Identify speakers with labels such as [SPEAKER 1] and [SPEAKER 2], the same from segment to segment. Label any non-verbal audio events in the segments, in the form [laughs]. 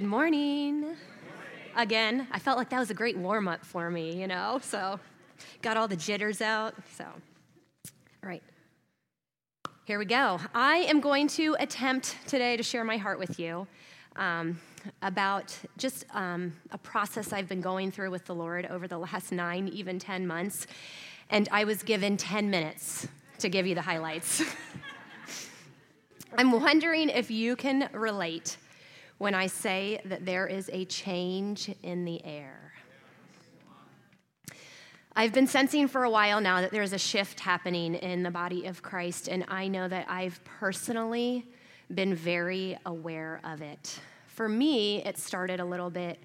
[SPEAKER 1] Good morning. Again, I felt like that was a great warm up for me, you know? So, got all the jitters out. So, all right. Here we go. I am going to attempt today to share my heart with you um, about just um, a process I've been going through with the Lord over the last nine, even 10 months. And I was given 10 minutes to give you the highlights. [laughs] I'm wondering if you can relate when I say that there is a change in the air. I've been sensing for a while now that there's a shift happening in the body of Christ, and I know that I've personally been very aware of it. For me, it started a little bit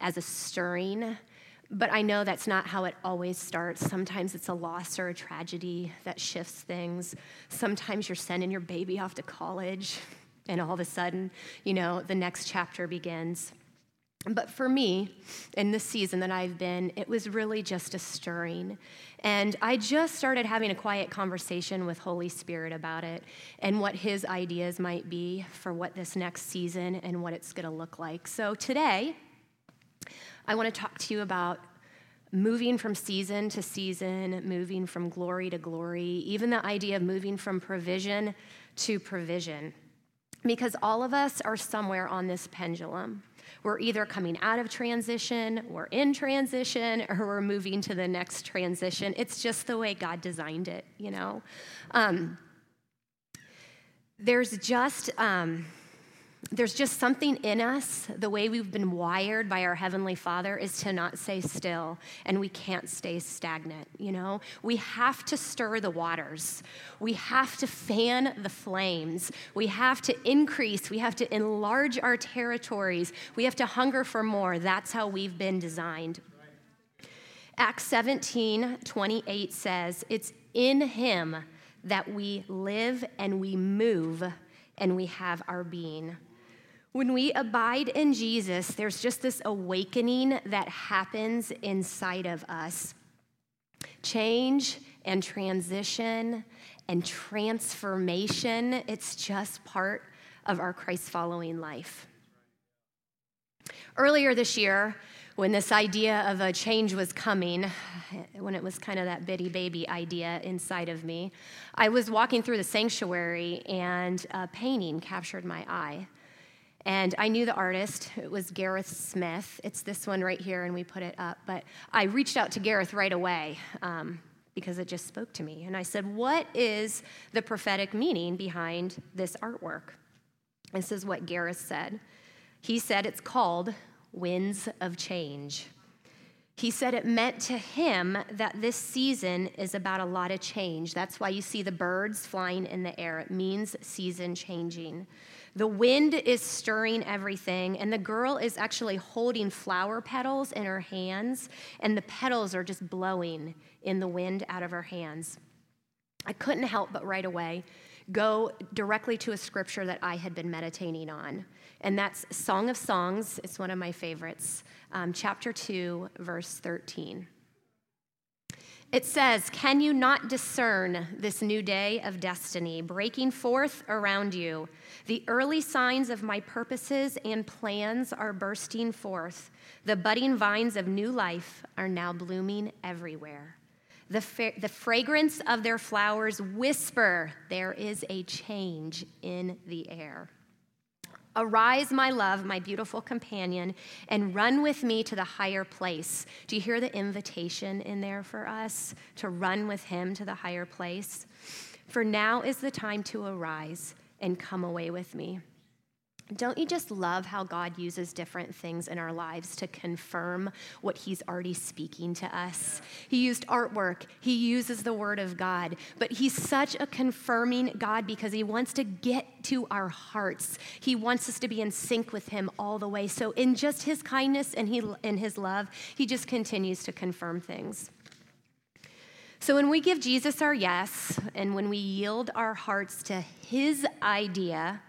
[SPEAKER 1] as a stirring, but I know that's not how it always starts. Sometimes it's a loss or a tragedy that shifts things. Sometimes you're sending your baby off to college and all of a sudden, you know, the next chapter begins. But for me, in this season that I've been, it was really just a stirring. And I just started having a quiet conversation with Holy Spirit about it and what his ideas might be for what this next season and what it's going to look like. So today, I want to talk to you about moving from season to season, moving from glory to glory, even the idea of moving from provision to provision because all of us are somewhere on this pendulum. We're either coming out of transition, we're in transition, [laughs] or we're moving to the next transition. It's just the way God designed it, you know? Um, there's just. Um, there's just something in us, the way we've been wired by our Heavenly Father is to not stay still, and we can't stay stagnant, you know? We have to stir the waters. We have to fan the flames. We have to increase. We have to enlarge our territories. We have to hunger for more. That's how we've been designed. Acts 17 28 says, It's in Him that we live and we move and we have our being. When we abide in Jesus, there's just this awakening that happens inside of us. Change and transition and transformation, it's just part of our Christ following life. Earlier this year, when this idea of a change was coming, when it was kind of that bitty baby idea inside of me, I was walking through the sanctuary and a painting captured my eye. And I knew the artist. It was Gareth Smith. It's this one right here, and we put it up. But I reached out to Gareth right away um, because it just spoke to me. And I said, What is the prophetic meaning behind this artwork? This is what Gareth said. He said it's called Winds of Change. He said it meant to him that this season is about a lot of change. That's why you see the birds flying in the air. It means season changing. The wind is stirring everything, and the girl is actually holding flower petals in her hands, and the petals are just blowing in the wind out of her hands. I couldn't help but right away go directly to a scripture that I had been meditating on, and that's Song of Songs. It's one of my favorites, um, chapter 2, verse 13. It says, Can you not discern this new day of destiny breaking forth around you? The early signs of my purposes and plans are bursting forth. The budding vines of new life are now blooming everywhere. The, fa- the fragrance of their flowers whisper there is a change in the air. Arise, my love, my beautiful companion, and run with me to the higher place. Do you hear the invitation in there for us to run with him to the higher place? For now is the time to arise and come away with me. Don't you just love how God uses different things in our lives to confirm what He's already speaking to us? He used artwork, He uses the Word of God, but He's such a confirming God because He wants to get to our hearts. He wants us to be in sync with Him all the way. So, in just His kindness and he, in His love, He just continues to confirm things. So, when we give Jesus our yes and when we yield our hearts to His idea,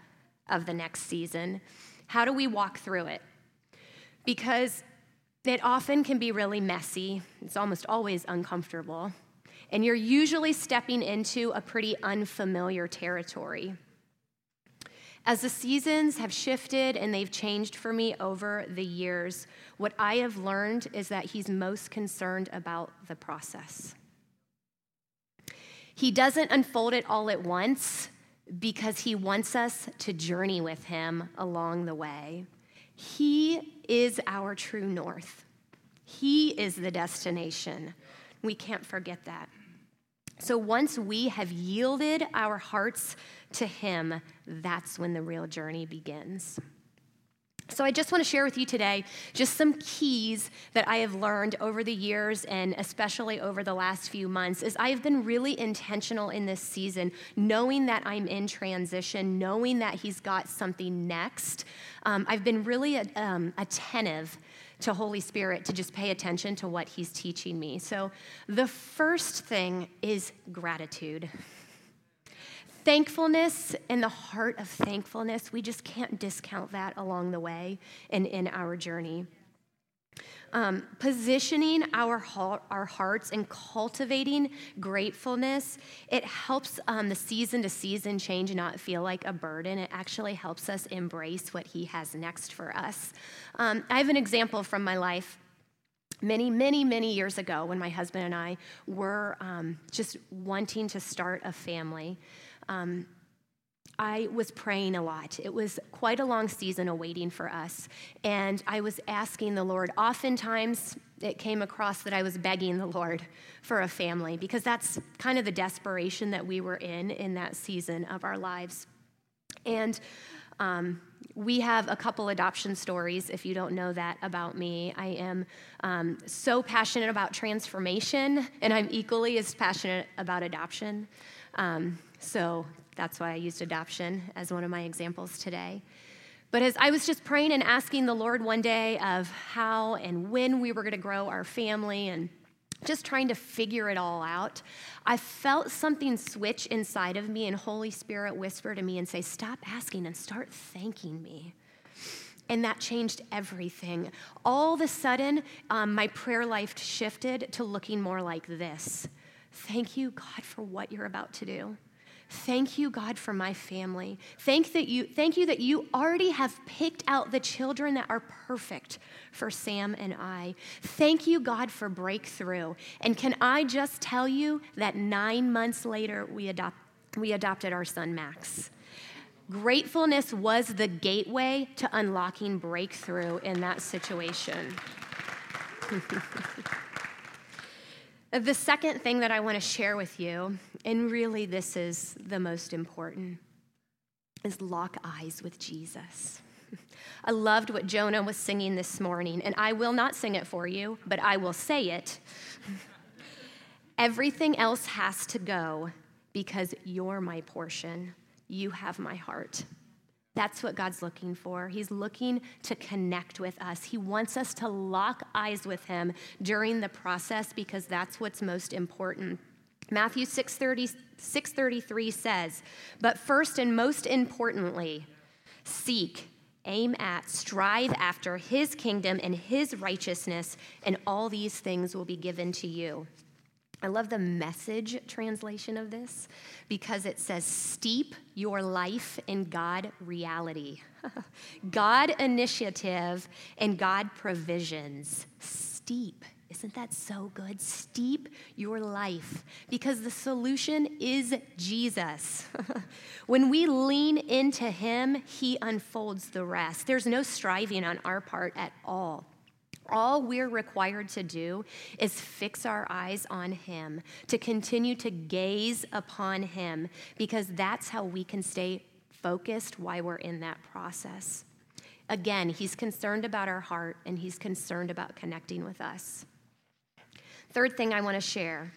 [SPEAKER 1] of the next season. How do we walk through it? Because it often can be really messy, it's almost always uncomfortable, and you're usually stepping into a pretty unfamiliar territory. As the seasons have shifted and they've changed for me over the years, what I have learned is that He's most concerned about the process. He doesn't unfold it all at once because He wants us to journey with Him along the way. He is our true north, He is the destination. We can't forget that. So once we have yielded our hearts to Him, that's when the real journey begins. So, I just want to share with you today just some keys that I have learned over the years and especially over the last few months. As I have been really intentional in this season, knowing that I'm in transition, knowing that He's got something next. Um, I've been really um, attentive to Holy Spirit to just pay attention to what He's teaching me. So, the first thing is gratitude. Thankfulness and the heart of thankfulness, we just can't discount that along the way and in our journey. Um, positioning our, our hearts and cultivating gratefulness, it helps um, the season to season change not feel like a burden. It actually helps us embrace what He has next for us. Um, I have an example from my life many, many, many years ago when my husband and I were um, just wanting to start a family um, I was praying a lot. It was quite a long season awaiting for us. And I was asking the Lord. Oftentimes, it came across that I was begging the Lord for a family because that's kind of the desperation that we were in in that season of our lives. And um, we have a couple adoption stories, if you don't know that about me. I am um, so passionate about transformation, and I'm equally as passionate about adoption. Um, so that's why I used adoption as one of my examples today. But as I was just praying and asking the Lord one day of how and when we were going to grow our family and just trying to figure it all out, I felt something switch inside of me, and Holy Spirit whisper to me and say, Stop asking and start thanking me. And that changed everything. All of a sudden, um, my prayer life shifted to looking more like this Thank you, God, for what you're about to do. Thank you, God, for my family. Thank, that you, thank you that you already have picked out the children that are perfect for Sam and I. Thank you, God, for breakthrough. And can I just tell you that nine months later, we, adopt, we adopted our son, Max. Gratefulness was the gateway to unlocking breakthrough in that situation. [laughs] The second thing that I want to share with you, and really this is the most important, is lock eyes with Jesus. [laughs] I loved what Jonah was singing this morning, and I will not sing it for you, but I will say it. [laughs] Everything else has to go because you're my portion. You have my heart. That's what God's looking for. He's looking to connect with us. He wants us to lock eyes with Him during the process because that's what's most important. Matthew 6:30, 633 says, But first and most importantly, seek, aim at, strive after His kingdom and His righteousness, and all these things will be given to you. I love the message translation of this because it says, steep your life in God reality, [laughs] God initiative, and God provisions. Steep. Isn't that so good? Steep your life because the solution is Jesus. [laughs] when we lean into Him, He unfolds the rest. There's no striving on our part at all. All we're required to do is fix our eyes on Him, to continue to gaze upon Him, because that's how we can stay focused while we're in that process. Again, He's concerned about our heart and He's concerned about connecting with us. Third thing I want to share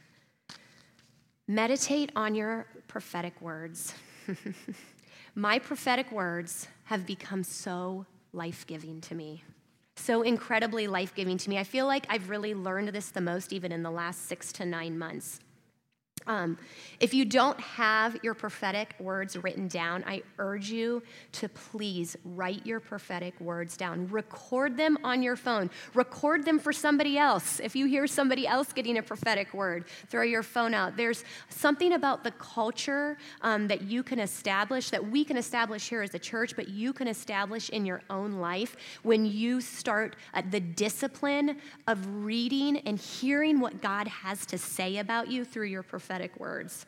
[SPEAKER 1] meditate on your prophetic words. [laughs] My prophetic words have become so life giving to me so incredibly life giving to me. I feel like I've really learned this the most even in the last six to nine months. Um, if you don't have your prophetic words written down, I urge you to please write your prophetic words down. Record them on your phone. Record them for somebody else. If you hear somebody else getting a prophetic word, throw your phone out. There's something about the culture um, that you can establish, that we can establish here as a church, but you can establish in your own life when you start uh, the discipline of reading and hearing what God has to say about you through your prophetic prophetic words.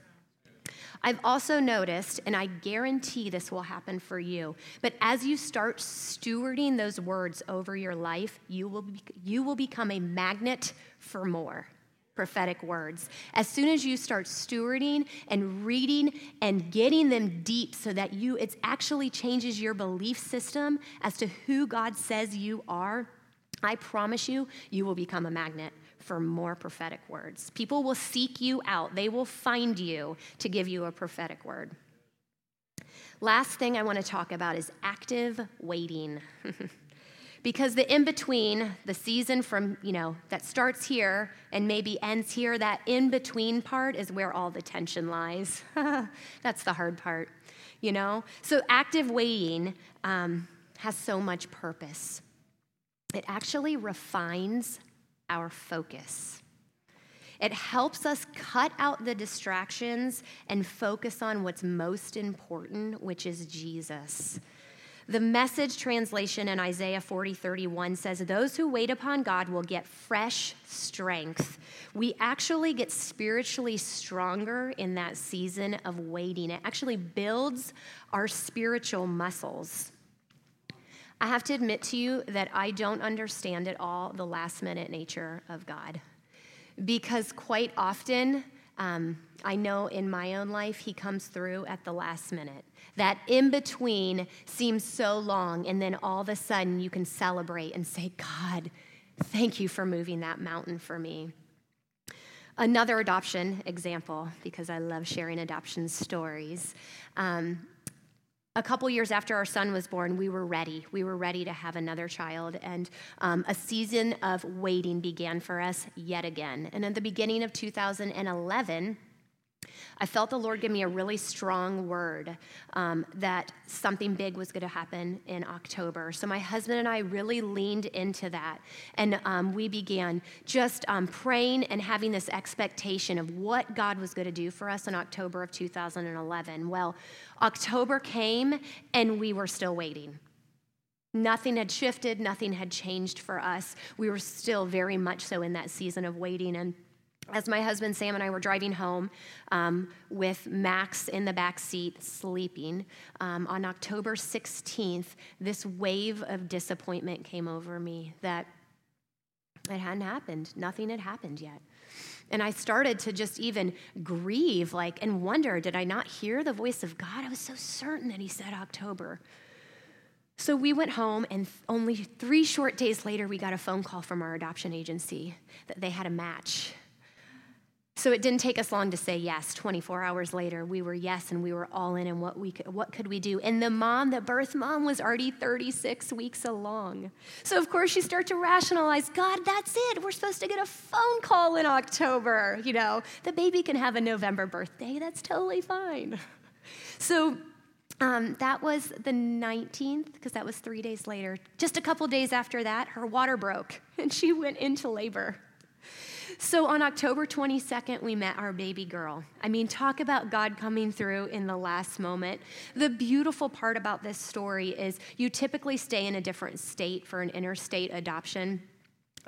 [SPEAKER 1] I've also noticed, and I guarantee this will happen for you, but as you start stewarding those words over your life, you will, be, you will become a magnet for more prophetic words. As soon as you start stewarding and reading and getting them deep so that you it actually changes your belief system as to who God says you are, I promise you you will become a magnet for more prophetic words. People will seek you out, they will find you to give you a prophetic word. Last thing I want to talk about is active waiting. [laughs] because the in between, the season from, you know, that starts here and maybe ends here, that in between part is where all the tension lies. [laughs] That's the hard part, you know? So active waiting um, has so much purpose. It actually refines our focus. It helps us cut out the distractions and focus on what's most important, which is Jesus. The message translation in Isaiah 40 31 says, Those who wait upon God will get fresh strength. We actually get spiritually stronger in that season of waiting. It actually builds our spiritual muscles. I have to admit to you that I don't understand at all the last minute nature of God. Because quite often, um, I know in my own life, He comes through at the last minute. That in between seems so long, and then all of a sudden you can celebrate and say, God, thank you for moving that mountain for me. Another adoption example, because I love sharing adoption stories. Um, a couple years after our son was born, we were ready. We were ready to have another child, and um, a season of waiting began for us yet again. And at the beginning of 2011, I felt the Lord give me a really strong word um, that something big was going to happen in October. So my husband and I really leaned into that. And um, we began just um, praying and having this expectation of what God was going to do for us in October of 2011. Well, October came and we were still waiting. Nothing had shifted, nothing had changed for us. We were still very much so in that season of waiting. And as my husband Sam and I were driving home um, with Max in the back seat sleeping, um, on October 16th, this wave of disappointment came over me that it hadn't happened. Nothing had happened yet. And I started to just even grieve, like, and wonder, did I not hear the voice of God? I was so certain that He said October. So we went home, and only three short days later, we got a phone call from our adoption agency that they had a match so it didn't take us long to say yes. 24 hours later, we were yes, and we were all in. And what we could, what could we do? And the mom, the birth mom, was already 36 weeks along. So of course you start to rationalize. God, that's it. We're supposed to get a phone call in October. You know, the baby can have a November birthday. That's totally fine. So um, that was the 19th, because that was three days later. Just a couple days after that, her water broke [laughs] and she went into labor. So on October 22nd, we met our baby girl. I mean, talk about God coming through in the last moment. The beautiful part about this story is you typically stay in a different state for an interstate adoption.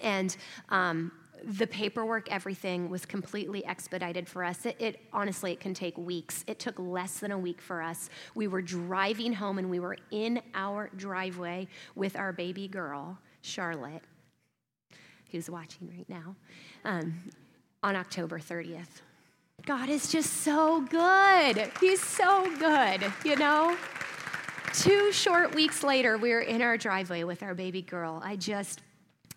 [SPEAKER 1] And um, the paperwork, everything was completely expedited for us. It, it, honestly, it can take weeks. It took less than a week for us. We were driving home and we were in our driveway with our baby girl, Charlotte, who's watching right now um, on October 30th. God is just so good. He's so good, you know? Two short weeks later, we are in our driveway with our baby girl. I just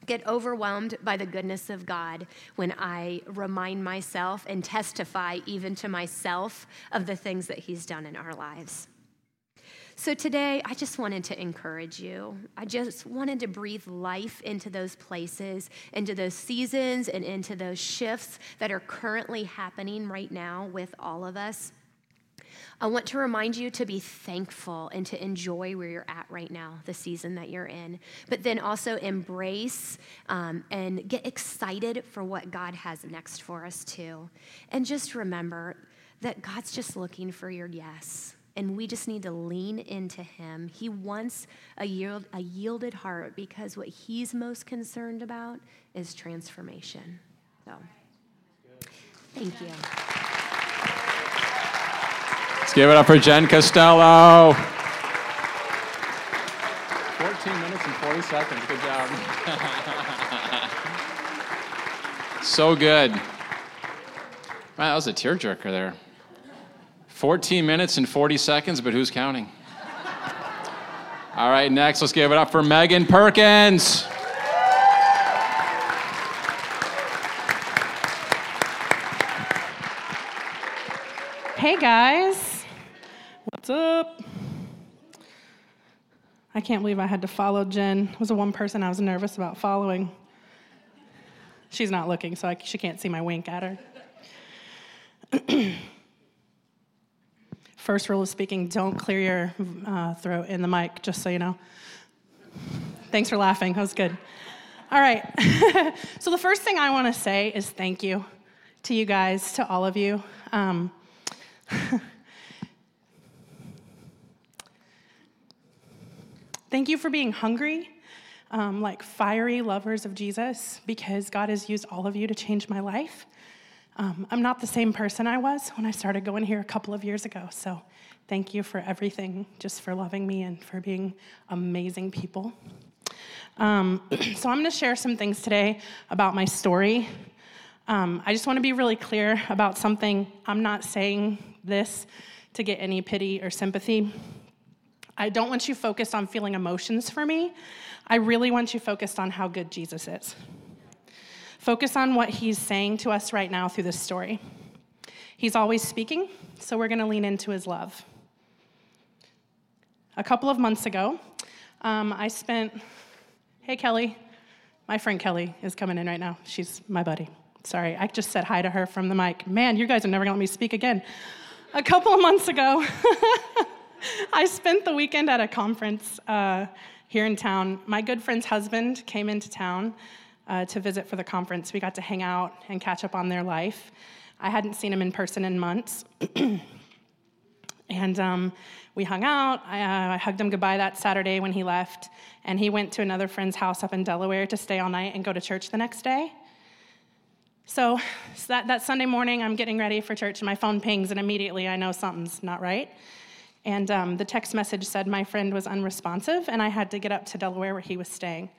[SPEAKER 1] get overwhelmed by the goodness of God when I remind myself and testify even to myself of the things that He's done in our lives. So today, I just wanted to encourage you. I just wanted to breathe life into those places, into those seasons, and into those shifts that are currently happening right now with all of us. I want to remind you to be thankful and to enjoy where you're at right now, the season that you're in, but then also embrace um, and get excited for what God has next for us, too. And just remember that God's just looking for your yes. And we just need to lean into him. He wants a, yield, a yielded heart because what he's most concerned about is transformation. So, thank you.
[SPEAKER 2] Let's give it up for Jen Costello. 14 minutes and 40 seconds. Good job. [laughs] so good. Wow, that was a tearjerker there. 14 minutes and 40 seconds, but who's counting? All right, next, let's give it up for Megan Perkins.
[SPEAKER 3] Hey guys, what's up? I can't believe I had to follow Jen. It was the one person I was nervous about following. She's not looking, so I, she can't see my wink at her. [clears throat] First rule of speaking don't clear your uh, throat in the mic, just so you know. Thanks for laughing. That was good. All right. [laughs] so, the first thing I want to say is thank you to you guys, to all of you. Um, [laughs] thank you for being hungry, um, like fiery lovers of Jesus, because God has used all of you to change my life. Um, I'm not the same person I was when I started going here a couple of years ago. So thank you for everything, just for loving me and for being amazing people. Um, [clears throat] so I'm going to share some things today about my story. Um, I just want to be really clear about something. I'm not saying this to get any pity or sympathy. I don't want you focused on feeling emotions for me. I really want you focused on how good Jesus is. Focus on what he's saying to us right now through this story. He's always speaking, so we're going to lean into his love. A couple of months ago, um, I spent, hey, Kelly. My friend Kelly is coming in right now. She's my buddy. Sorry, I just said hi to her from the mic. Man, you guys are never going to let me speak again. A couple of months ago, [laughs] I spent the weekend at a conference uh, here in town. My good friend's husband came into town uh, to visit for the conference. We got to hang out and catch up on their life. I hadn't seen him in person in months. [clears throat] and um, we hung out. I, uh, I, hugged him goodbye that Saturday when he left. And he went to another friend's house up in Delaware to stay all night and go to church the next day. So, so that, that Sunday morning, I'm getting ready for church, and my phone pings, and immediately I know something's not right. And um, the text message said my friend was unresponsive, and I had to get up to Delaware where he was staying.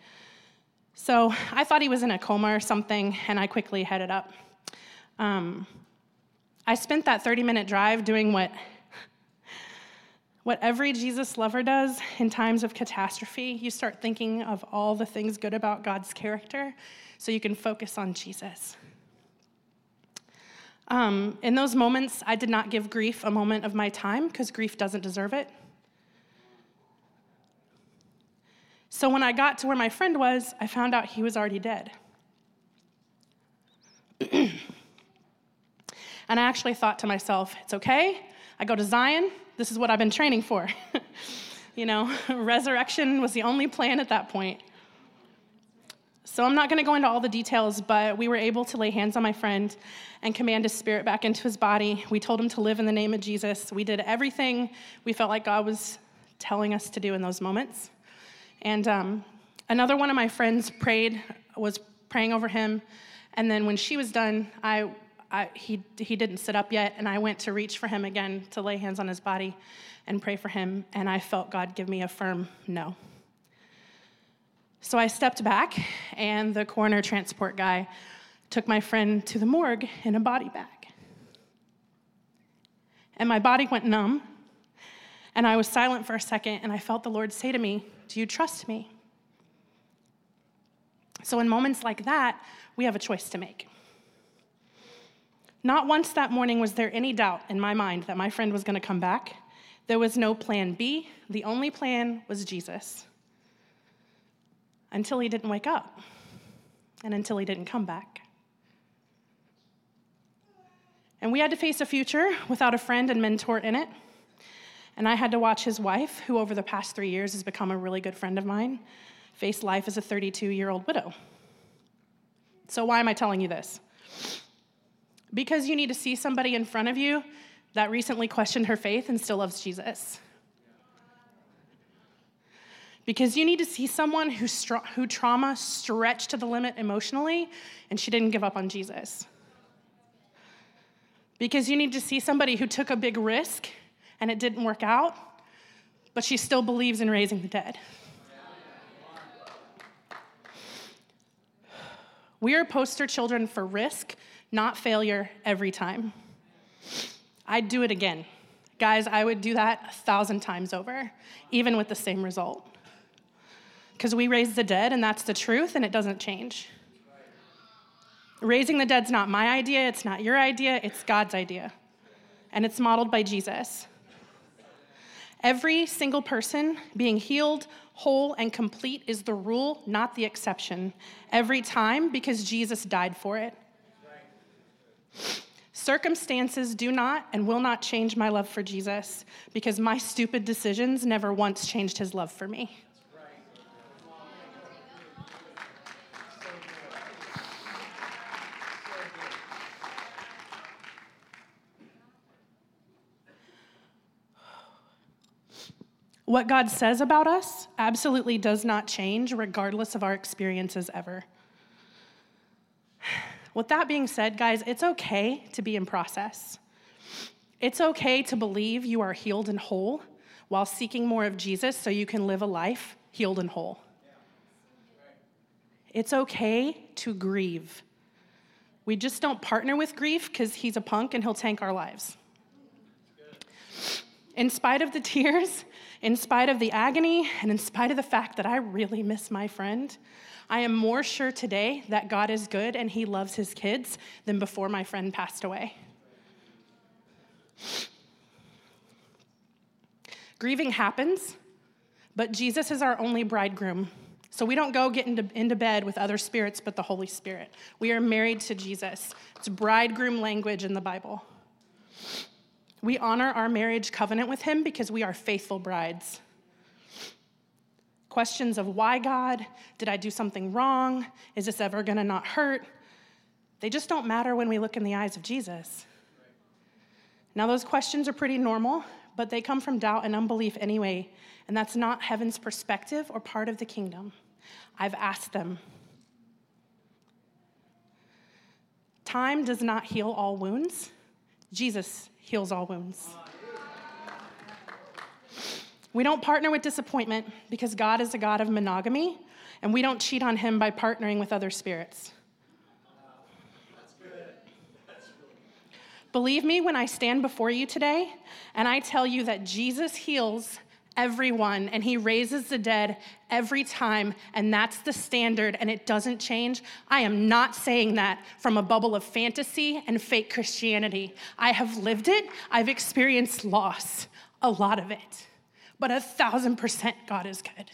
[SPEAKER 3] So I thought he was in a coma or something, and I quickly headed up. Um, I spent that 30 minute drive doing what, what every Jesus lover does in times of catastrophe. You start thinking of all the things good about God's character so you can focus on Jesus. Um, in those moments, I did not give grief a moment of my time because grief doesn't deserve it. So when I got to where my friend was, I found out he was already dead. [clears throat] and I actually thought to myself, it's okay. I go to Zion. This is what I've been training for. [laughs] you know, [laughs] resurrection was the only plan at that point. So I'm not going to go into all the details, but we were able to lay hands on my friend and command his spirit back into his body. We told him to live in the name of Jesus. We did everything we felt like God was telling us to do in those moments. And um, another one of my friends prayed, was praying over him. And then when she was done, I, I, he, he didn't sit up yet, and I went to reach for him again to lay hands on his body and pray for him. And I felt God give me a firm no. So I stepped back, and the coroner transport guy took my friend to the morgue in a body bag. And my body went numb, and I was silent for a second, and I felt the Lord say to me, Do you trust me? So, in moments like that, we have a choice to make. Not once that morning was there any doubt in my mind that my friend was going to come back, There was no plan B. The only plan was Jesus. Until he didn't wake up and until he didn't come back. And we had to face a future without a friend and mentor in it. And I had to watch his wife, who over the past three years has become a really good friend of mine, face life as a 32 year old widow. So, why am I telling you this? Because you need to see somebody in front of you that recently questioned her faith and still loves Jesus. Because you need to see someone who, who trauma stretched to the limit emotionally and she didn't give up on Jesus. Because you need to see somebody who took a big risk and it didn't work out, but she still believes in raising the dead. We are poster children for risk, not failure, every time. I'd do it again. Guys, I would do that a thousand times over, even with the same result. Because we raise the dead, and that's the truth, and it doesn't change. Raising the dead's not my idea, it's not your idea, it's God's idea. And it's modeled by Jesus. Every single person being healed, whole, and complete is the rule, not the exception. Every time, because Jesus died for it. Circumstances do not and will not change my love for Jesus because my stupid decisions never once changed his love for me. What God says about us absolutely does not change, regardless of our experiences ever. With that being said, guys, it's okay to be in process. It's okay to believe you are healed and whole while seeking more of Jesus so you can live a life healed and whole. It's okay to grieve. We just don't partner with grief because he's a punk and he'll tank our lives. In spite of the [laughs] tears, in spite of the agony, and in spite of the fact that I really miss my friend, I am more sure today that God is good and he loves his kids than before my friend passed away. Grieving happens, but Jesus is our only bridegroom. So we don't go get into, into bed with other spirits but the Holy Spirit. We are married to Jesus. It's bridegroom language in the Bible. We honor our marriage covenant with Him because we are faithful brides. Questions of why God? Did I do something wrong? Is this ever going to not hurt? They just don't matter when we look in the eyes of Jesus. Now, those questions are pretty normal, but they come from doubt and unbelief anyway, and that's not heaven's perspective or part of the kingdom. I've asked them. Time does not heal all wounds, Jesus heals all wounds. We don't partner with disappointment because God is a God of monogamy, and we don't cheat on Him by partnering with other spirits. Believe me when I stand before you today and I tell you that Jesus heals everyone and he raises the dead every time, and that's the standard, and it doesn't change. I am not saying that from a bubble of fantasy and fake Christianity. I have lived it, I've experienced loss, a lot of it, but a thousand percent God is good.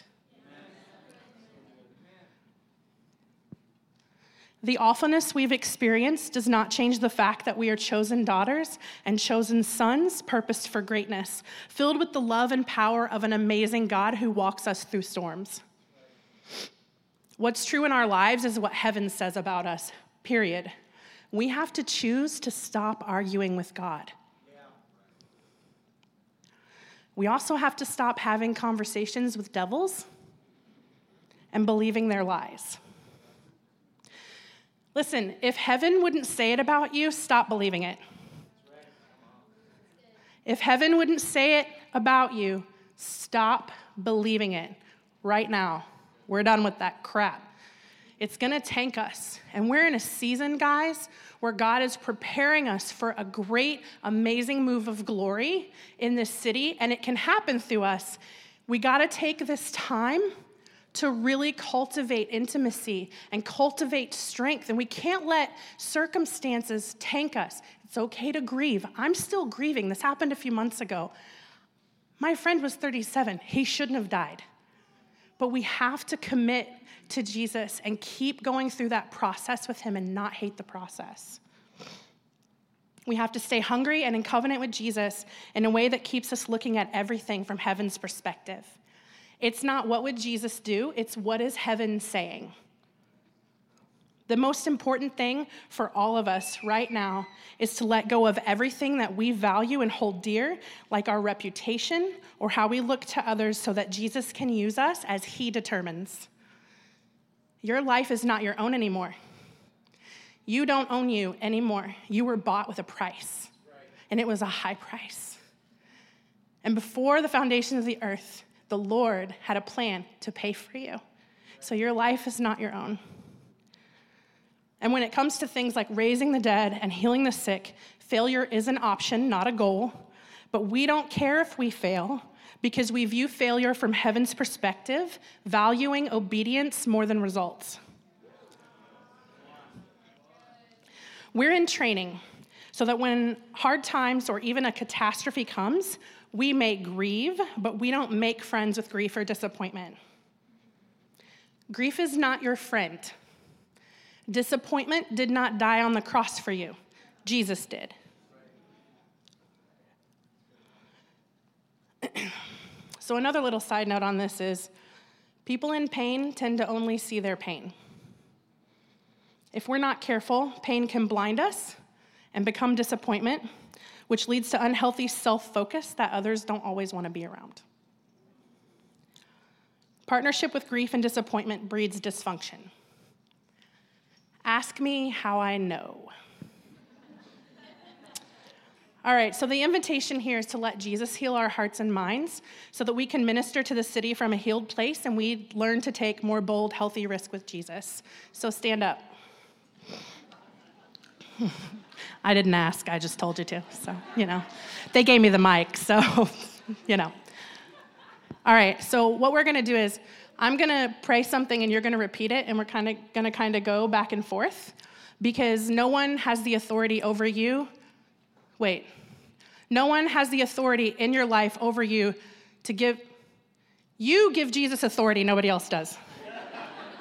[SPEAKER 3] The awfulness we've experienced does not change the fact that we are chosen daughters and chosen sons, purposed for greatness, filled with the love and power of an amazing God who walks us through storms. What's true in our lives is what heaven says about us, period. We have to choose to stop arguing with God. We also have to stop having conversations with devils and believing their lies. Listen, if heaven wouldn't say it about you, stop believing it. If heaven wouldn't say it about you, stop believing it right now. We're done with that crap. It's gonna tank us. And we're in a season, guys, where God is preparing us for a great, amazing move of glory in this city, and it can happen through us. We gotta take this time to really cultivate intimacy and cultivate strength. And we can't let circumstances tank us. It's okay to grieve. I'm still grieving. This happened a few months ago. My friend was 37. He shouldn't have died. But we have to commit to Jesus and keep going through that process with Him and not hate the process. We have to stay hungry and in covenant with Jesus in a way that keeps us looking at everything from heaven's perspective. It's not what would Jesus do, it's what is heaven saying. The most important thing for all of us right now is to let go of everything that we value and hold dear, like our reputation or how we look to others, so that Jesus can use us as He determines. Your life is not your own anymore. You don't own you anymore. You were bought with a price, and it was a high price. And before the foundation of the earth, the Lord had a plan to pay for you. So your life is not your own. And when it comes to things like raising the dead and healing the sick, failure is an option, not a goal. But we don't care if we fail because we view failure from heaven's perspective, valuing obedience more than results. We're in training so that when hard times or even a catastrophe comes, we may grieve, but we don't make friends with grief or disappointment. Grief is not your friend. Disappointment did not die on the cross for you, Jesus did. [clears throat] so, another little side note on this is people in pain tend to only see their pain. If we're not careful, pain can blind us and become disappointment, which leads to unhealthy self focus that others don't always want to be around. Partnership with grief and disappointment breeds dysfunction. Ask me how I know. All right, so the invitation here is to let Jesus heal our hearts and minds so that we can minister to the city from a healed place and we learn to take more bold, healthy risk with Jesus. So stand up. [laughs] I didn't ask, I just told you to. So, you know, they gave me the mic, so, [laughs] you know. All right, so what we're gonna do is I'm gonna pray something and you're gonna repeat it, and we're kind of gonna kind of go back and forth because no one has the authority over you. Wait, no one has the authority in your life over you to give. You give Jesus authority, nobody else does.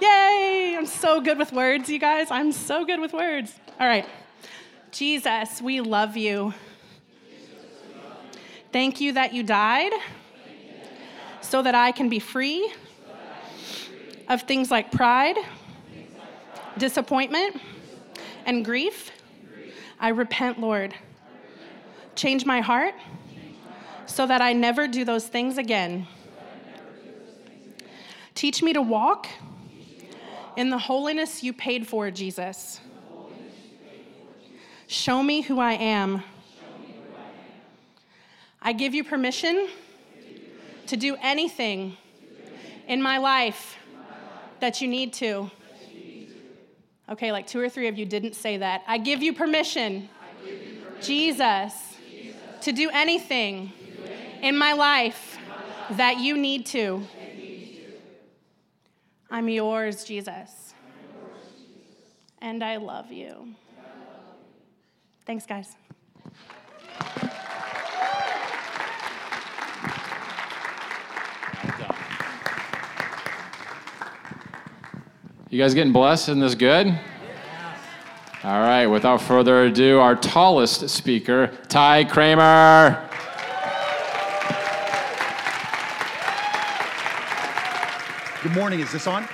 [SPEAKER 3] Yay! I'm so good with words, you guys. I'm so good with words. All right. Jesus, we love you. Thank you that you died so that I can be free of things like pride, disappointment, and grief. I repent, Lord. Change my heart so that I never do those things again. Teach me to walk in the holiness you paid for, Jesus. Show me who I am. I give you permission to do anything in my life that you need to. Okay, like two or three of you didn't say that. I give you permission, Jesus, to do anything in my life that you need to. I'm yours, Jesus. And I love you. Thanks, guys.
[SPEAKER 2] You guys getting blessed? Isn't this good? All right, without further ado, our tallest speaker, Ty Cramer.
[SPEAKER 4] Good morning. Is this on?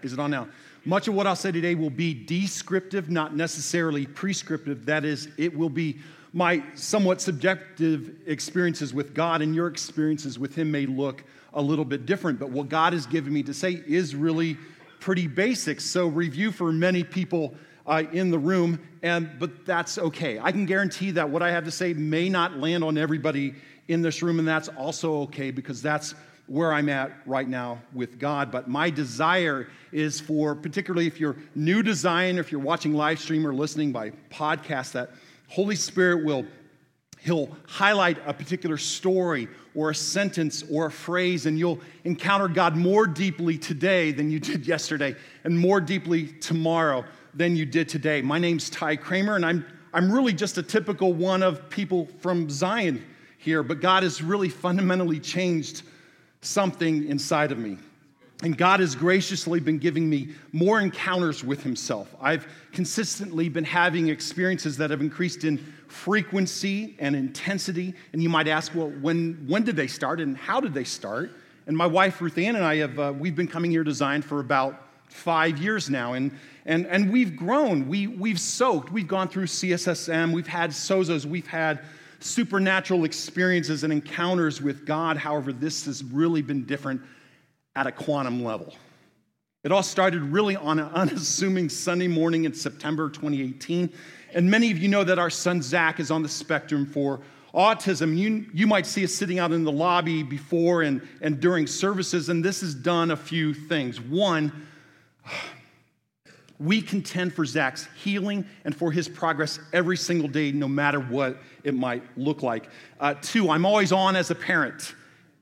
[SPEAKER 4] Is it on now? Much of what I'll say today will be descriptive, not necessarily prescriptive. That is, it will be my somewhat subjective experiences with God, and your experiences with Him may look a little bit different. But what God has given me to say is really pretty basic. So, review for many people uh, in the room, and but that's okay. I can guarantee that what I have to say may not land on everybody in this room, and that's also okay because that's where I'm at right now with God. But my desire is for, particularly if you're new to Zion, if you're watching live stream or listening by podcast, that Holy Spirit will He'll highlight a particular story or a sentence or a phrase, and you'll encounter God more deeply today than you did yesterday, and more deeply tomorrow than you did today. My name's Ty Cramer, and I'm, I'm really just a typical one of people from Zion here, but God has really fundamentally changed something inside of me. And God has graciously been giving me more encounters with Himself. I've consistently been having experiences that have increased in frequency and intensity. And you might ask, well, when, when did they start and how did they start? And my wife, Ruth Ann, and I have, uh, we've been coming here to Zion for about five years now. And, and, and we've grown, we, we've soaked, we've gone through CSSM, we've had SOZOs, we've had supernatural experiences and encounters with God. However, this has really been different at a quantum level. It all started really on an [laughs] unassuming Sunday morning in September 2018. And many of you know that our son Zach is on the spectrum for autism. You, you might see us sitting out in the lobby before and, and during services, and this has done a few things. One, we contend for Zach's healing and for his progress every single day, no matter what it might look like. Uh, two, I'm always on as a parent.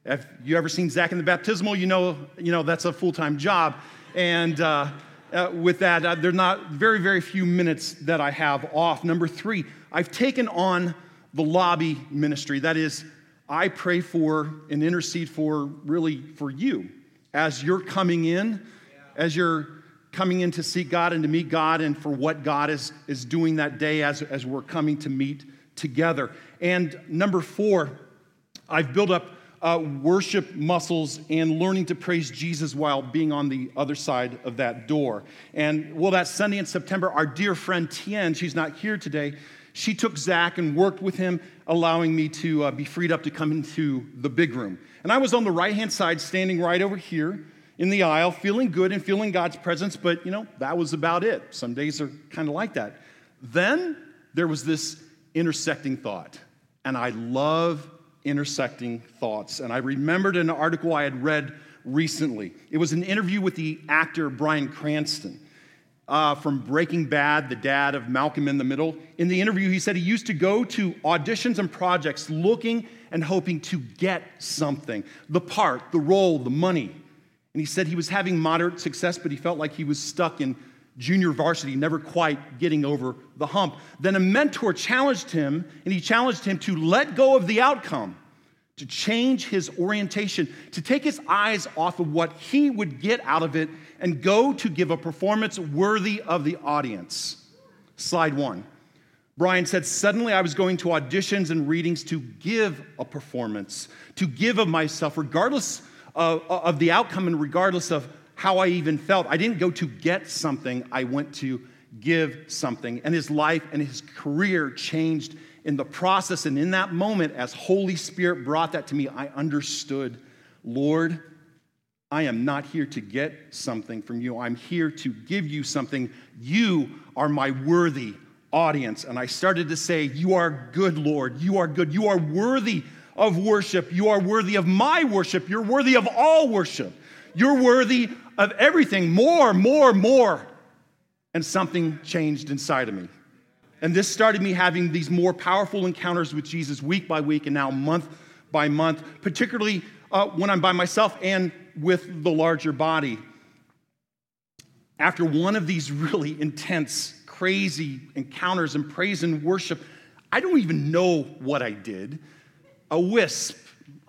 [SPEAKER 4] If you ever seen Zach in the baptismal, you know, you know that's a full time job. And uh, uh, with that, uh, there are not very, very few minutes that I have off. Number three, I've taken on the lobby ministry. That is, I pray for and intercede for really for you as you're coming in, as you're coming in to see God and to meet God, and for what God is, is doing that day as, as we're coming to meet together. And number four, I've built up uh, worship muscles and learning to praise Jesus while being on the other side of that door. And well, that Sunday in September, our dear friend Tien, she's not here today, she took Zach and worked with him, allowing me to uh, be freed up to come into the big room. And I was on the right hand side, standing right over here in the aisle, feeling good and feeling God's presence, but you know, that was about it. Some days are kind of like that. Then there was this intersecting thought, and I love intersecting thoughts. And I remembered an article I had read recently. It was an interview with the actor Bryan Cranston. Uh, from Breaking Bad, the dad of Malcolm in the Middle. In the interview, he said he used to go to auditions and projects looking and hoping to get something the part, the role, the money. And he said he was having moderate success, but he felt like he was stuck in junior varsity, never quite getting over the hump. Then a mentor challenged him, and he challenged him to let go of the outcome, to change his orientation, to take his eyes off of what he would get out of it, and go to give a performance worthy of the audience. Slide one. Bryan said, Suddenly I was going to auditions and readings to give a performance, to give of myself, regardless of, of the outcome and regardless of how I even felt. I didn't go to get something, I went to give something. And his life and his career changed in the process. And in that moment, as Holy Spirit brought that to me, I understood Lord, I am not here to get something from you. I'm here to give you something. You are my worthy audience. And I started to say, You are good, Lord. You are good. You are worthy of worship. You are worthy of my worship. You're worthy of all worship. You're worthy of everything, more, more, more. And something changed inside of me. And this started me having these more powerful encounters with Jesus week by week and now month by month, particularly uh, when I'm by myself and with the larger body. After one of these really intense, crazy encounters and praise and worship, I don't even know what I did. A wisp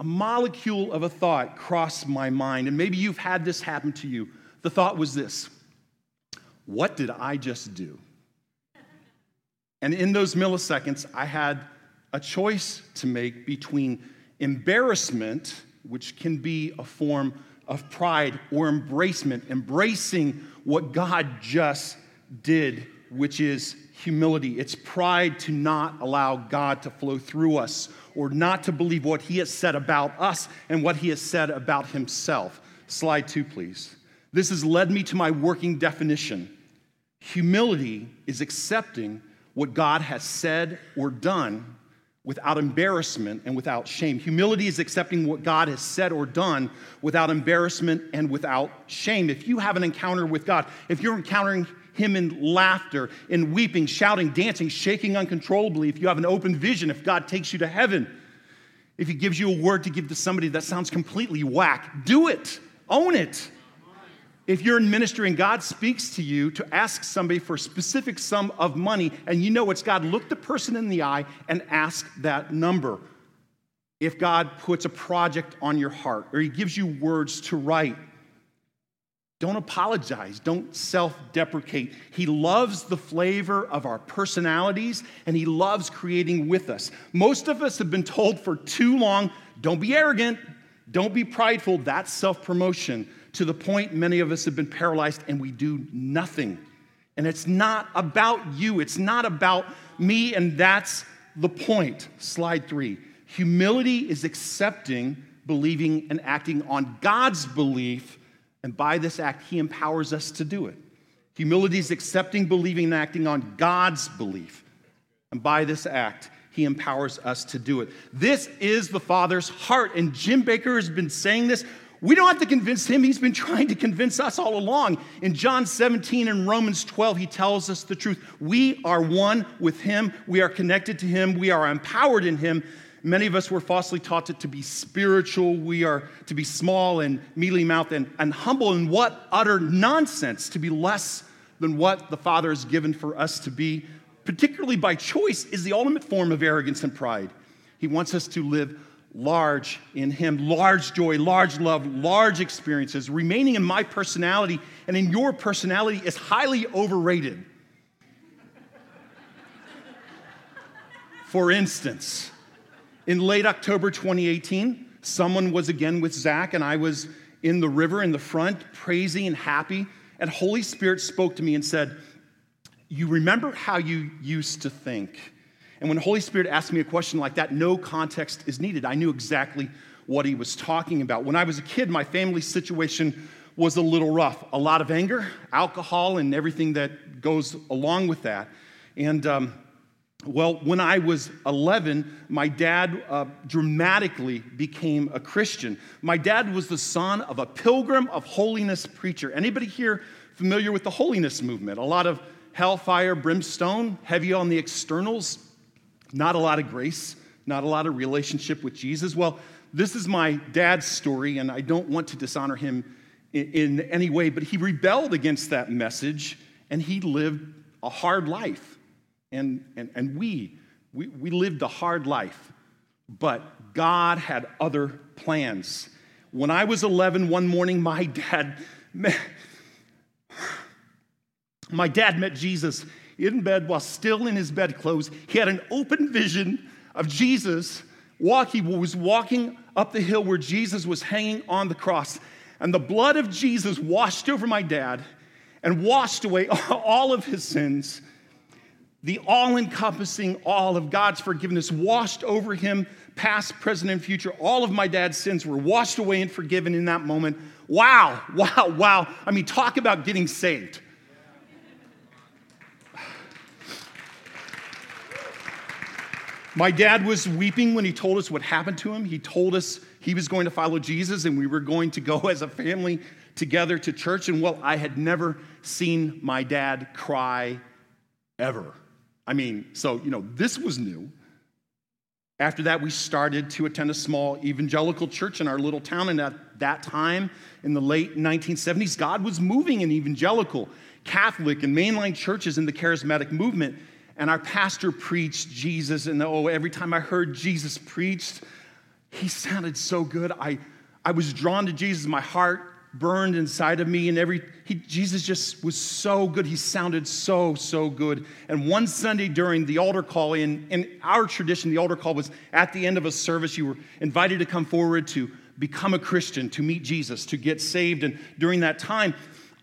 [SPEAKER 4] a molecule of a thought crossed my mind, and maybe you've had this happen to you. The thought was this What did I just do? And in those milliseconds, I had a choice to make between embarrassment, which can be a form of pride, or embracement, embracing what God just did, which is humility. It's pride to not allow God to flow through us or not to believe what he has said about us and what he has said about himself. Slide two, please. This has led me to my working definition. Humility is accepting what God has said or done without embarrassment and without shame. Humility is accepting what God has said or done without embarrassment and without shame. If you have an encounter with God, if you're encountering him in laughter, in weeping, shouting, dancing, shaking uncontrollably, if you have an open vision, if God takes you to heaven, if he gives you a word to give to somebody that sounds completely whack, do it, own it. If you're in ministry and God speaks to you to ask somebody for a specific sum of money and you know it's God, look the person in the eye and ask that number. if God puts a project on your heart or He gives you words to write, don't apologize. Don't self deprecate. He loves the flavor of our personalities and He loves creating with us. Most of us have been told for too long don't be arrogant, don't be prideful. That's self promotion to the point many of us have been paralyzed and we do nothing. And it's not about you, it's not about me, and that's the point. Slide three. Humility is accepting, believing, and acting on God's belief and by this act, he empowers us to do it. Humility is accepting, believing, and acting on God's belief. And by this act, he empowers us to do it. This is the Father's heart. And Jim Baker has been saying this. We don't have to convince him, he's been trying to convince us all along. In John 17 and Romans 12, he tells us the truth. We are one with him, we are connected to him, we are empowered in him. Many of us were falsely taught to, to be spiritual. We are to be small and mealy mouthed and, and humble. And what utter nonsense to be less than what the Father has given for us to be, particularly by choice, is the ultimate form of arrogance and pride. He wants us to live large in Him, large joy, large love, large experiences. Remaining in my personality and in your personality is highly overrated. For instance, in late October 2018, someone was again with Zach, and I was in the river in the front, praising and happy. And Holy Spirit spoke to me and said, You remember how you used to think? And when Holy Spirit asked me a question like that, no context is needed. I knew exactly what he was talking about. When I was a kid, my family situation was a little rough. A lot of anger, alcohol, and everything that goes along with that. And um, well, when I was 11, my dad uh, dramatically became a Christian. My dad was the son of a pilgrim of holiness preacher. Anybody here familiar with the holiness movement? A lot of hellfire, brimstone, heavy on the externals, not a lot of grace, not a lot of relationship with Jesus. Well, this is my dad's story, and I don't want to dishonor him in, in any way, but he rebelled against that message and he lived a hard life. And, and, and we, we, we lived a hard life, but God had other plans. When I was 11, one morning, my dad, met, my dad met Jesus in bed while still in his bedclothes. He had an open vision of Jesus. Walk, he was walking up the hill where Jesus was hanging on the cross. And the blood of Jesus washed over my dad and washed away [laughs] all of his sins the all encompassing all of God's forgiveness washed over him, past, present, and future. All of my dad's sins were washed away and forgiven in that moment. Wow, [laughs] wow, wow. I mean, talk about getting saved. My dad was weeping when he told us what happened to him. He told us he was going to follow Jesus and we were going to go [laughs] as a family together to church. And well, I had never seen my dad cry ever. I mean, so, you know, this was new. After that, we started to attend a small evangelical church in our little town. And at that time, in the late 1970s, God was moving in evangelical, Catholic, and mainline churches in the charismatic movement. And our pastor preached Jesus. And oh, every time I heard Jesus preached, he sounded so good. I, I was drawn to Jesus. My heart burned inside of me and every he, jesus just was so good. He sounded so so good. And one sunday during the altar call in, in our tradition the altar call was at the end of a service. You were invited to come forward to become a christian to meet jesus to get saved. And during that time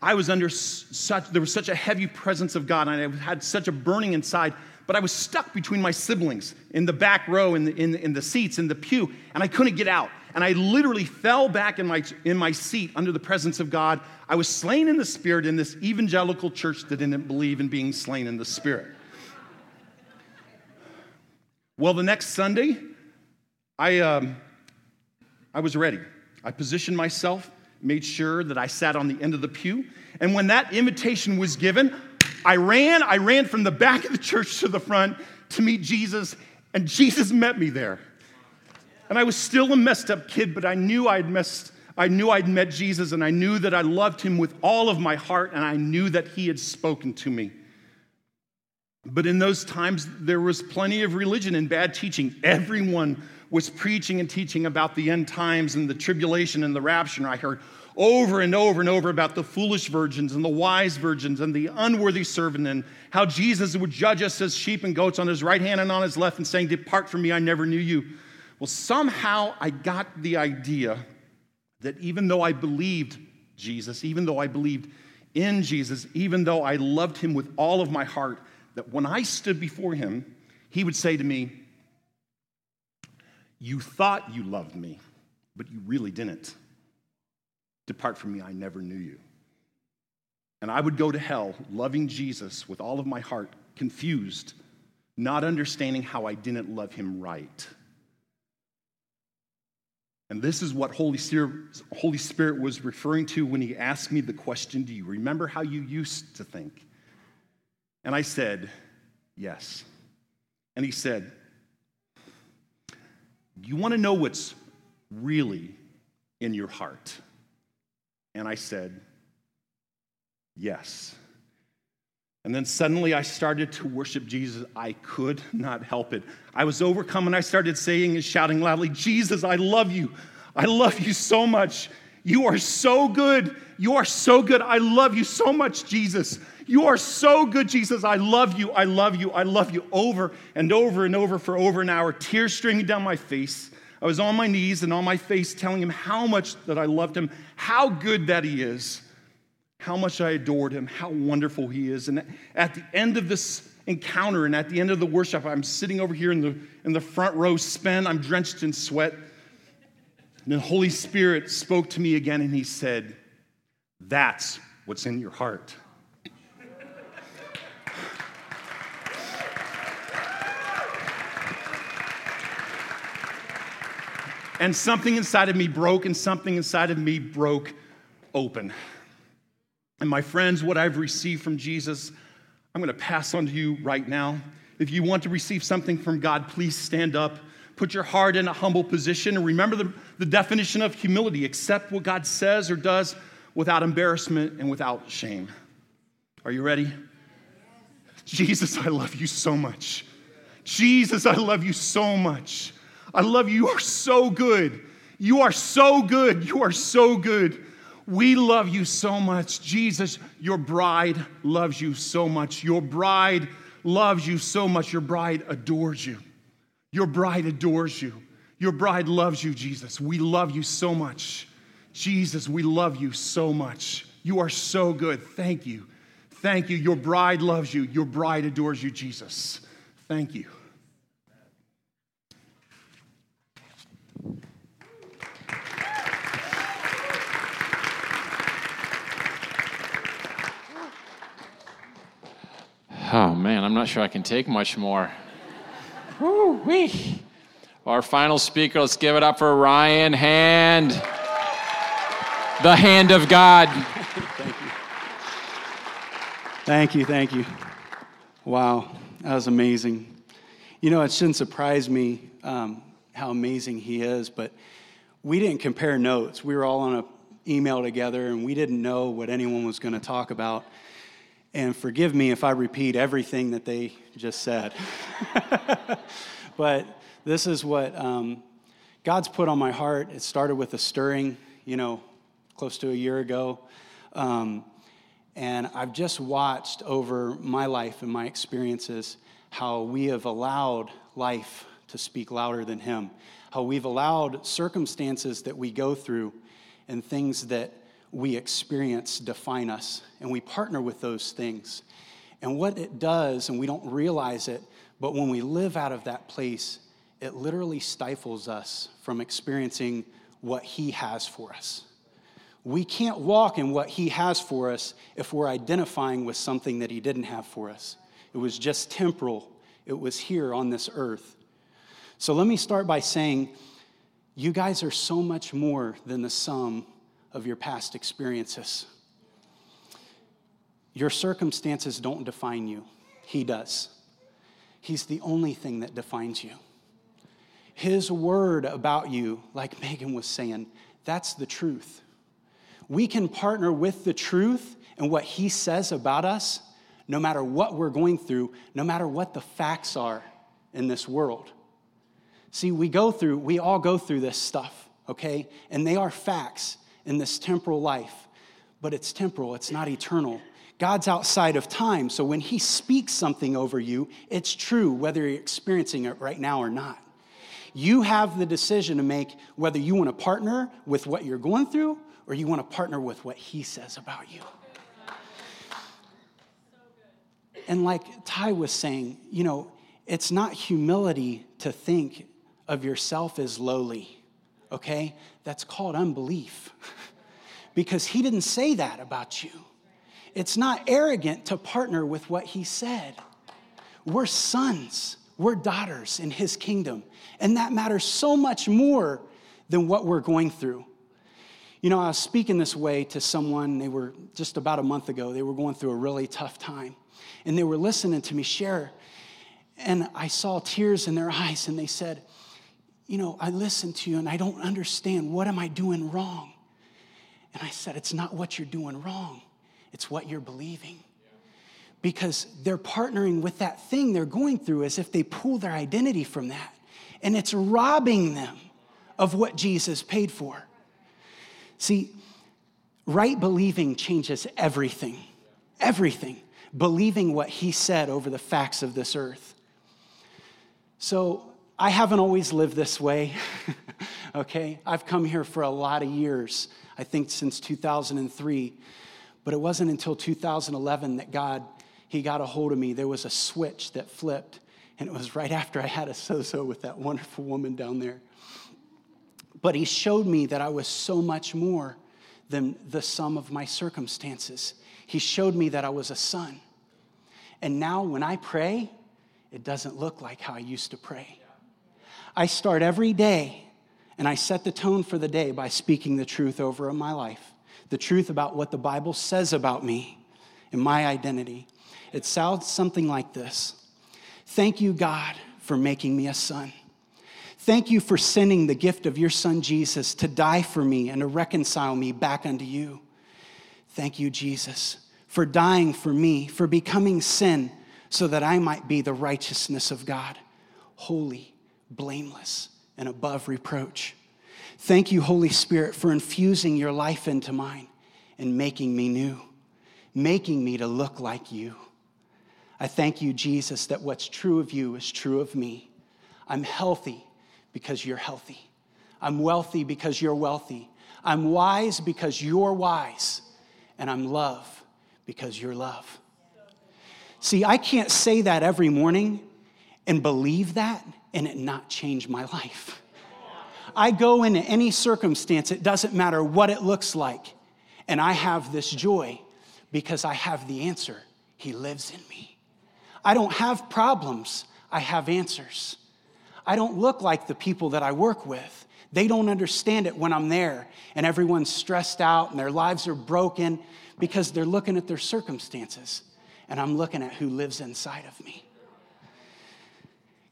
[SPEAKER 4] i was under such there was such a heavy presence of god and i had such a burning inside but i was stuck between my siblings in the back row in the, in, in the seats in the pew and i couldn't get out and I literally fell back in my, in my seat under the presence of God. I was slain in the Spirit in this evangelical church that didn't believe in being slain in the Spirit. Well, the next Sunday, I, um, I was ready. I positioned myself, made sure that I sat on the end of the pew. And when that invitation was given, I ran. I ran from the back of the church to the front to meet Jesus, and Jesus met me there. And I was still a messed up kid, but I knew I'd messed I knew I'd met Jesus and I knew that I loved him with all of my heart and I knew that he had spoken to me. But in those times, there was plenty of religion and bad teaching. Everyone was preaching and teaching about the end times and the tribulation and the rapture, and I heard over and over and over about the foolish virgins and the wise virgins and the unworthy servant and how Jesus would judge us as sheep and goats on his right hand and on his left and saying, Depart from me, I never knew you. Well, somehow I got the idea that even though I believed Jesus, even though I believed in Jesus, even though I loved him with all of my heart, that when I stood before him, he would say to me, You thought you loved me, but you really didn't. Depart from me, I never knew you. And I would go to hell loving Jesus with all of my heart, confused, not understanding how I didn't love him right. And this is what Holy Spirit, Holy Spirit was referring to when he asked me the question Do you remember how you used to think? And I said, Yes. And he said, You want to know what's really in your heart? And I said, Yes. And then suddenly I started to worship Jesus. I could not help it. I was overcome and I started saying and shouting loudly, Jesus, I love you. I love you so much. You are so good. You are so good. I love you so much, Jesus. You are so good, Jesus. I love you. I love you. I love you over and over and over for over an hour, tears streaming down my face. I was on my knees and on my face telling him how much that I loved him, how good that he is how much I adored him, how wonderful he is. And at the end of this encounter and at the end of the worship, I'm sitting over here in the, in the front row, spent, I'm drenched in sweat. And the Holy Spirit spoke to me again and he said, That's what's in your heart. and something inside of me broke, and something inside of me broke open. And my friends, what I've received from Jesus, I'm going to pass on to you right now. If you want to receive something from God, please stand up. Put your heart in a humble position and remember the, the definition of humility accept what God says or does without embarrassment and without shame. Are you ready? Jesus, I love you so much. Jesus, I love you so much. I love you. You are so good. You are so good. You are so good. We love you so much. Jesus, your bride loves you so much. Your bride loves you so much. Your bride adores you. Your bride adores you. Your bride loves you, Jesus. We love you so much. Jesus, we love you so much. You are so good. Thank you. Thank you. Your bride loves you. Your bride adores you, Jesus. Thank you.
[SPEAKER 2] Oh man, I'm not sure I can take much more. Woo-wee. Our final speaker, let's give it up for Ryan Hand. The hand of God.
[SPEAKER 5] thank you. Thank you, thank you. Wow, that was amazing. You know, it shouldn't surprise me um, how amazing he is, but we didn't compare notes. We were all on an email together, and we didn't know what anyone was going to talk about. And forgive me if I repeat everything that they just said. [laughs] but this is what um, God's put on my heart. It started with a stirring, you know, close to a year ago. Um, and I've just watched over my life and my experiences how we have allowed life to speak louder than Him, how we've allowed circumstances that we go through and things that we experience define us, and we partner with those things. And what it does, and we don't realize it, but when we live out of that place, it literally stifles us from experiencing what He has for us. We can't walk in what He has for us if we're identifying with something that He didn't have for us. It was just temporal, it was here on this earth. So let me start by saying, you guys are so much more than the sum of your past experiences. Your circumstances don't define you, He does. He's the only thing that defines you. His word about you, like Megan was saying, that's the truth. We can partner with the truth and what He says about us, no matter what we're going through, no matter what the facts are in this world. See, we go through, we all go through this stuff, okay? And they are facts in this temporal life, but it's temporal, it's not eternal. God's outside of time, so when He speaks something over you, it's true whether you're experiencing it right now or not. You have the decision to make whether you want to partner with what you're going through or you want to partner with what He says about you. And like Ty was saying, you know, it's not humility to think of yourself as lowly, okay? That's called unbelief. [laughs] because he didn't say that about you. It's not arrogant to partner with what he said. We're sons, we're daughters in his kingdom. And that matters so much more than what we're going through. You know, I was speaking this way to someone, they were just about a month ago, they were going through a really tough time. And they were listening to me share. And I saw tears in their [laughs] eyes, and they said, You know, I listen to you and I don't understand. What am I doing wrong? And I said, It's not what you're doing wrong, it's what you're believing. Because they're partnering with that thing they're going through as if they pull their identity from that. And it's robbing them of what Jesus paid for. See, right believing changes everything. Everything. Believing what he said over the facts of this earth. So I haven't always lived this way, [laughs] okay? I've come here for a lot of years, I think since 2003. But it wasn't until 2011 that God, He got a hold of me. There was a switch that flipped, and it was right after I had a so so with that wonderful woman down there. But He showed me that I was so much more than the sum of my circumstances. He showed me that I was a son. And now when I pray, it doesn't look like how I used to pray. I start every day and I set the tone for the day by speaking the truth over my life, the truth about what the Bible says about me and my identity. It sounds something like this Thank you, God, for making me a son. Thank you for sending the gift of your son Jesus to die for me and to reconcile me back unto you. Thank you, Jesus, for dying for me, for becoming sin so that I might be the righteousness of God, holy, blameless, and above reproach. Thank you, Holy Spirit, for infusing your life into mine and making me new, making me to look like you. I thank you, Jesus, that what's true of you is true of me. I'm healthy because you're healthy. I'm wealthy because you're wealthy. I'm wise because you're wise. And I'm love because you're love. See, I can't say that every morning and believe that and it not change my life. I go into any circumstance, it doesn't matter what it looks like, and I have this joy because I have the answer. He lives in me. I don't have problems, I have answers. I don't look like the people that I work with. They don't understand it when I'm there and everyone's stressed out and their lives are broken because they're looking at their circumstances and I'm looking at who lives inside of me.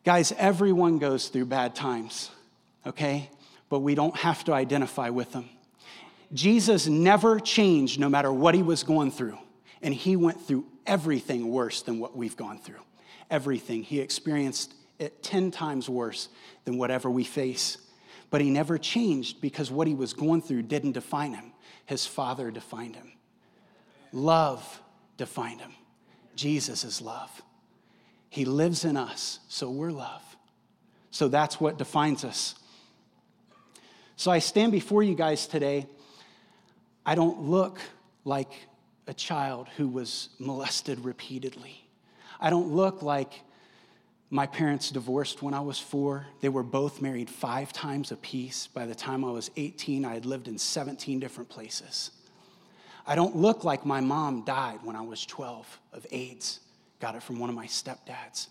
[SPEAKER 5] Guys, everyone goes through bad times, okay? But we don't have to identify with them. Jesus never changed no matter what he was going through, and he went through everything worse than what we've gone through. Everything. He experienced it 10 times worse than whatever we face. But he never changed because what he was going through didn't define him. His father defined him, love defined him. Jesus is love. He lives in us, so we're love. So that's what defines us. So I stand before you guys today. I don't look like a child who was molested repeatedly. I don't look like my parents divorced when I was four. They were both married five times apiece. By the time I was 18, I had lived in 17 different places. I don't look like my mom died when I was 12 of AIDS. Got it from one of my stepdads.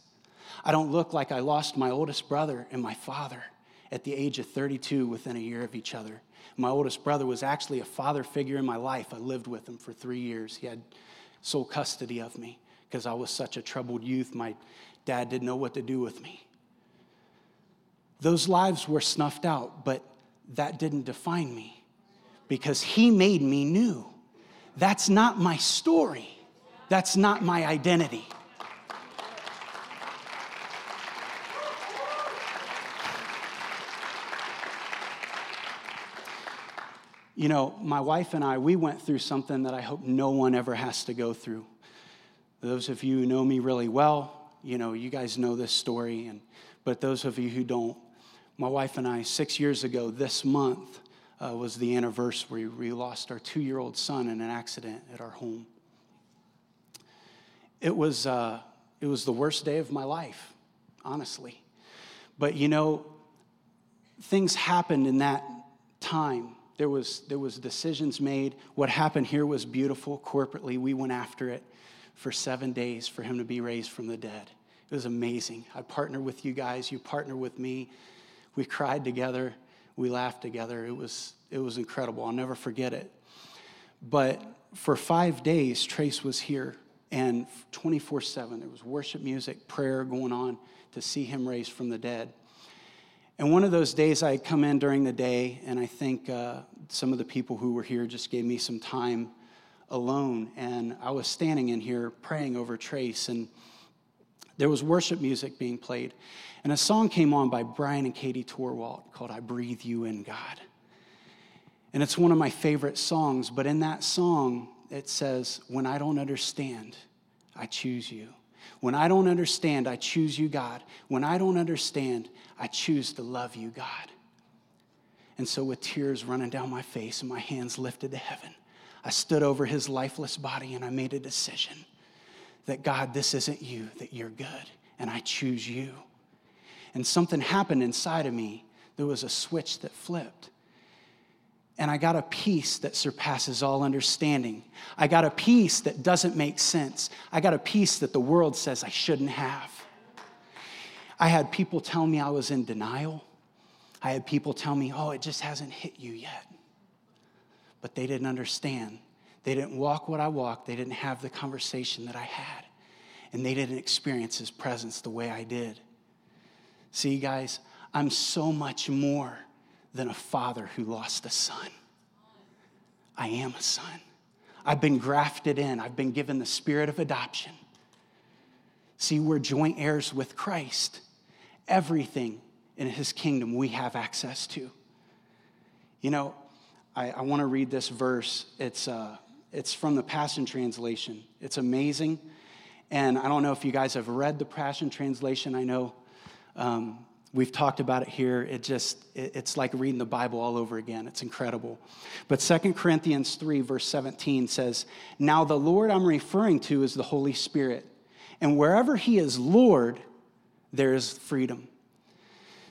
[SPEAKER 5] I don't look like I lost my oldest brother and my father at the age of 32 within a year of each other. My oldest brother was actually a father figure in my life. I lived with him for three years. He had sole custody of me because I was such a troubled youth. My dad didn't know what to do with me. Those lives were snuffed out, but that didn't define me because he made me new. That's not my story. That's not my identity. You know, my wife and I, we went through something that I hope no one ever has to go through. Those of you who know me really well, you know, you guys know this story, and, but those of you who don't, my wife and I, six years ago this month, uh, was the anniversary. We lost our two year old son in an accident at our home. It was, uh, it was the worst day of my life, honestly. But you know, things happened in that time. There was, there was decisions made. What happened here was beautiful. Corporately, we went after it for seven days for him to be raised from the dead. It was amazing. I partnered with you guys. You partnered with me. We cried together. We laughed together. It was, it was incredible. I'll never forget it. But for five days, Trace was here, and 24 7, there was worship music, prayer going on to see him raised from the dead. And one of those days, I come in during the day, and I think uh, some of the people who were here just gave me some time alone. And I was standing in here praying over Trace, and there was worship music being played. And a song came on by Bryan and Katie Torwalt called I Breathe You in God. And it's one of my favorite songs, but in that song, it says, When I don't understand, I choose you. When I don't understand, I choose you, God. When I don't understand, I choose to love you, God. And so, with tears running down my face and my hands lifted to heaven, I stood over his lifeless body and I made a decision that God, this isn't you, that you're good, and I choose you and something happened inside of me. There was a switch that flipped. And I got a peace that surpasses all understanding. I got a peace that doesn't make sense. I got a peace that the world says I shouldn't have. I had people tell me I was in denial. I had people tell me, oh, it just hasn't hit you yet. But they didn't understand. They didn't walk what I walked. They didn't have the conversation that I had. And they didn't experience his presence the way I did. See, guys, I'm so much more than a father who lost a son. I am a son. I've been grafted in, I've been given the spirit of adoption. See, we're joint heirs with Christ. Everything in his kingdom we have access to. You know, I, I want to read this verse. It's, uh, it's from the Passion Translation. It's amazing. And I don't know if you guys have read the Passion Translation. I know um, we've talked about it here. It just it's like reading the Bible all over again. It's incredible. But Second Corinthians 3, verse 17 says, Now the Lord I'm referring to is the Holy Spirit. And wherever He is Lord, there is freedom.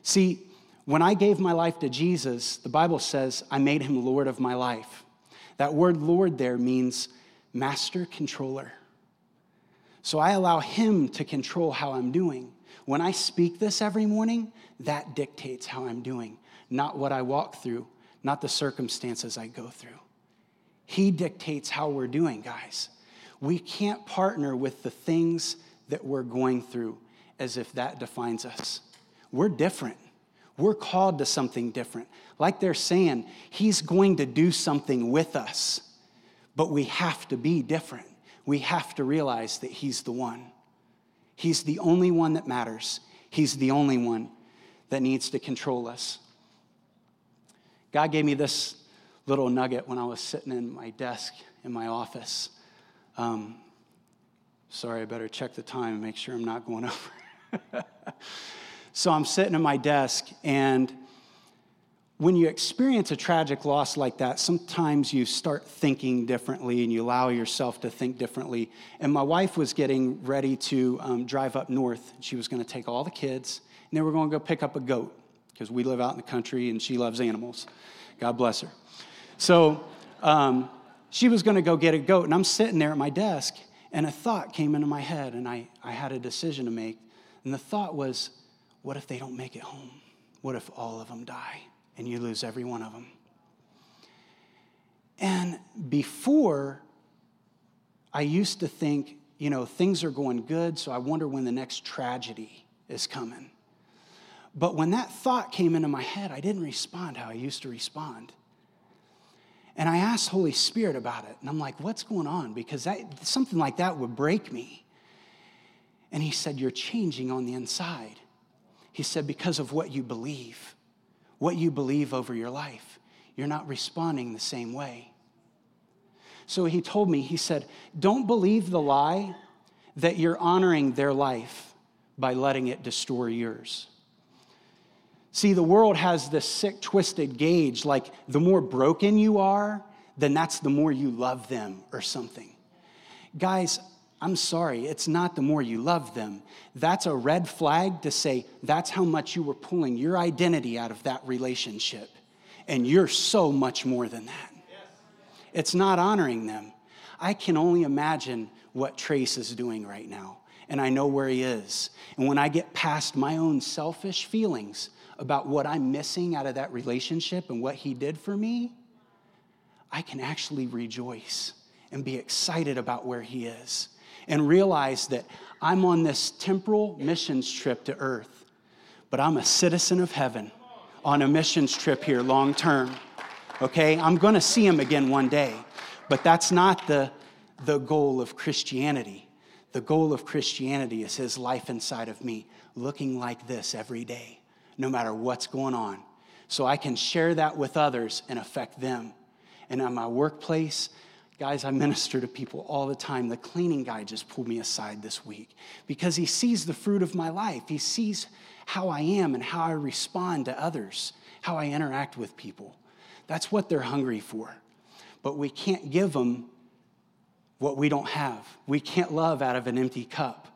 [SPEAKER 5] See, when I gave my life to Jesus, the Bible says I made Him Lord of my life. That word Lord there means master controller. So I allow Him to control how I'm doing. When I speak this every morning, that dictates how I'm doing, not what I walk through, not the circumstances I go through. He dictates how we're doing, guys. We can't partner with the things that we're going through as if that defines us. We're different. We're called to something different. Like they're saying, He's going to do something with us, but we have to be different. We have to realize that He's the one. He's the only one that matters. He's the only one that needs to control us. God gave me this little nugget when I was sitting in my desk in my office. Um, sorry, I better check the time and make sure I'm not going [laughs] over. so I'm sitting at my desk, and when you experience a tragic loss like that, sometimes you start thinking differently and you allow yourself to think differently. And my wife was getting ready to um, drive up north. She was going to take all the kids, and they were going to go pick up a goat because we live out in the country and she loves animals. God bless her. So um, she was going to go get a goat, and I'm sitting there at my desk, and a thought came into my head, and I, I had a decision to make. And the thought was, what if they don't make it home? What if all of them die? And you lose every one of them. And before, I used to think, you know, things are going good, so I wonder when the next tragedy is coming. But when that thought came into my head, I didn't respond how I used to respond. And I asked Holy Spirit about it, and I'm like, what's going on? Because that, something like that would break me. And he said, You're changing on the inside. He said, Because of what you believe what you believe over your life. you're not responding the same way. So he told me, he said, Don't believe the lie that you're honoring their life by letting it destroy yours. See, the world has this sick, twisted gauge like the more broken you are, then that's the more you love them or something. Guys, I'm sorry, it's not the more you love them. That's a red flag to say that's how much you were pulling your identity out of that relationship. And you're so much more than that. It's not honoring them. I can only imagine what Trace is doing right now, and I know where he is. And when I get past my own selfish feelings about what I'm missing out of that relationship and what he did for me, I can actually rejoice and be excited about where he is and realize that I'm on this temporal missions trip to earth, but I'm a citizen of heaven on a missions trip here long term. Okay? I'm going to see him again one day, but that's not the, the goal of Christianity. The goal of Christianity is his life inside of me, looking like this every day, no matter what's going on. So I can share that with others and affect them. And at my workplace, Guys, I minister to people all the time. The cleaning guy just pulled me aside this week because he sees the fruit of my life. He sees how I am and how I respond to others, how I interact with people. That's what they're hungry for. But we can't give them what we don't have. We can't love out of an empty cup.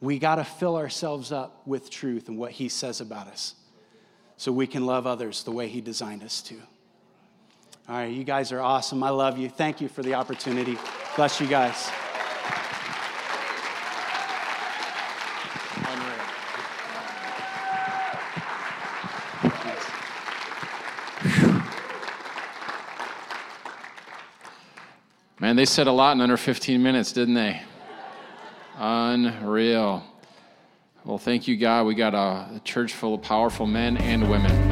[SPEAKER 5] We got to fill ourselves up with truth and what he says about us so we can love others the way he designed us to. All right, you guys are awesome. I love you. Thank you for the opportunity. Bless you guys.
[SPEAKER 2] Man, they said a lot in under 15 minutes, didn't they? Unreal. Well, thank you, God. We got a church full of powerful men and women.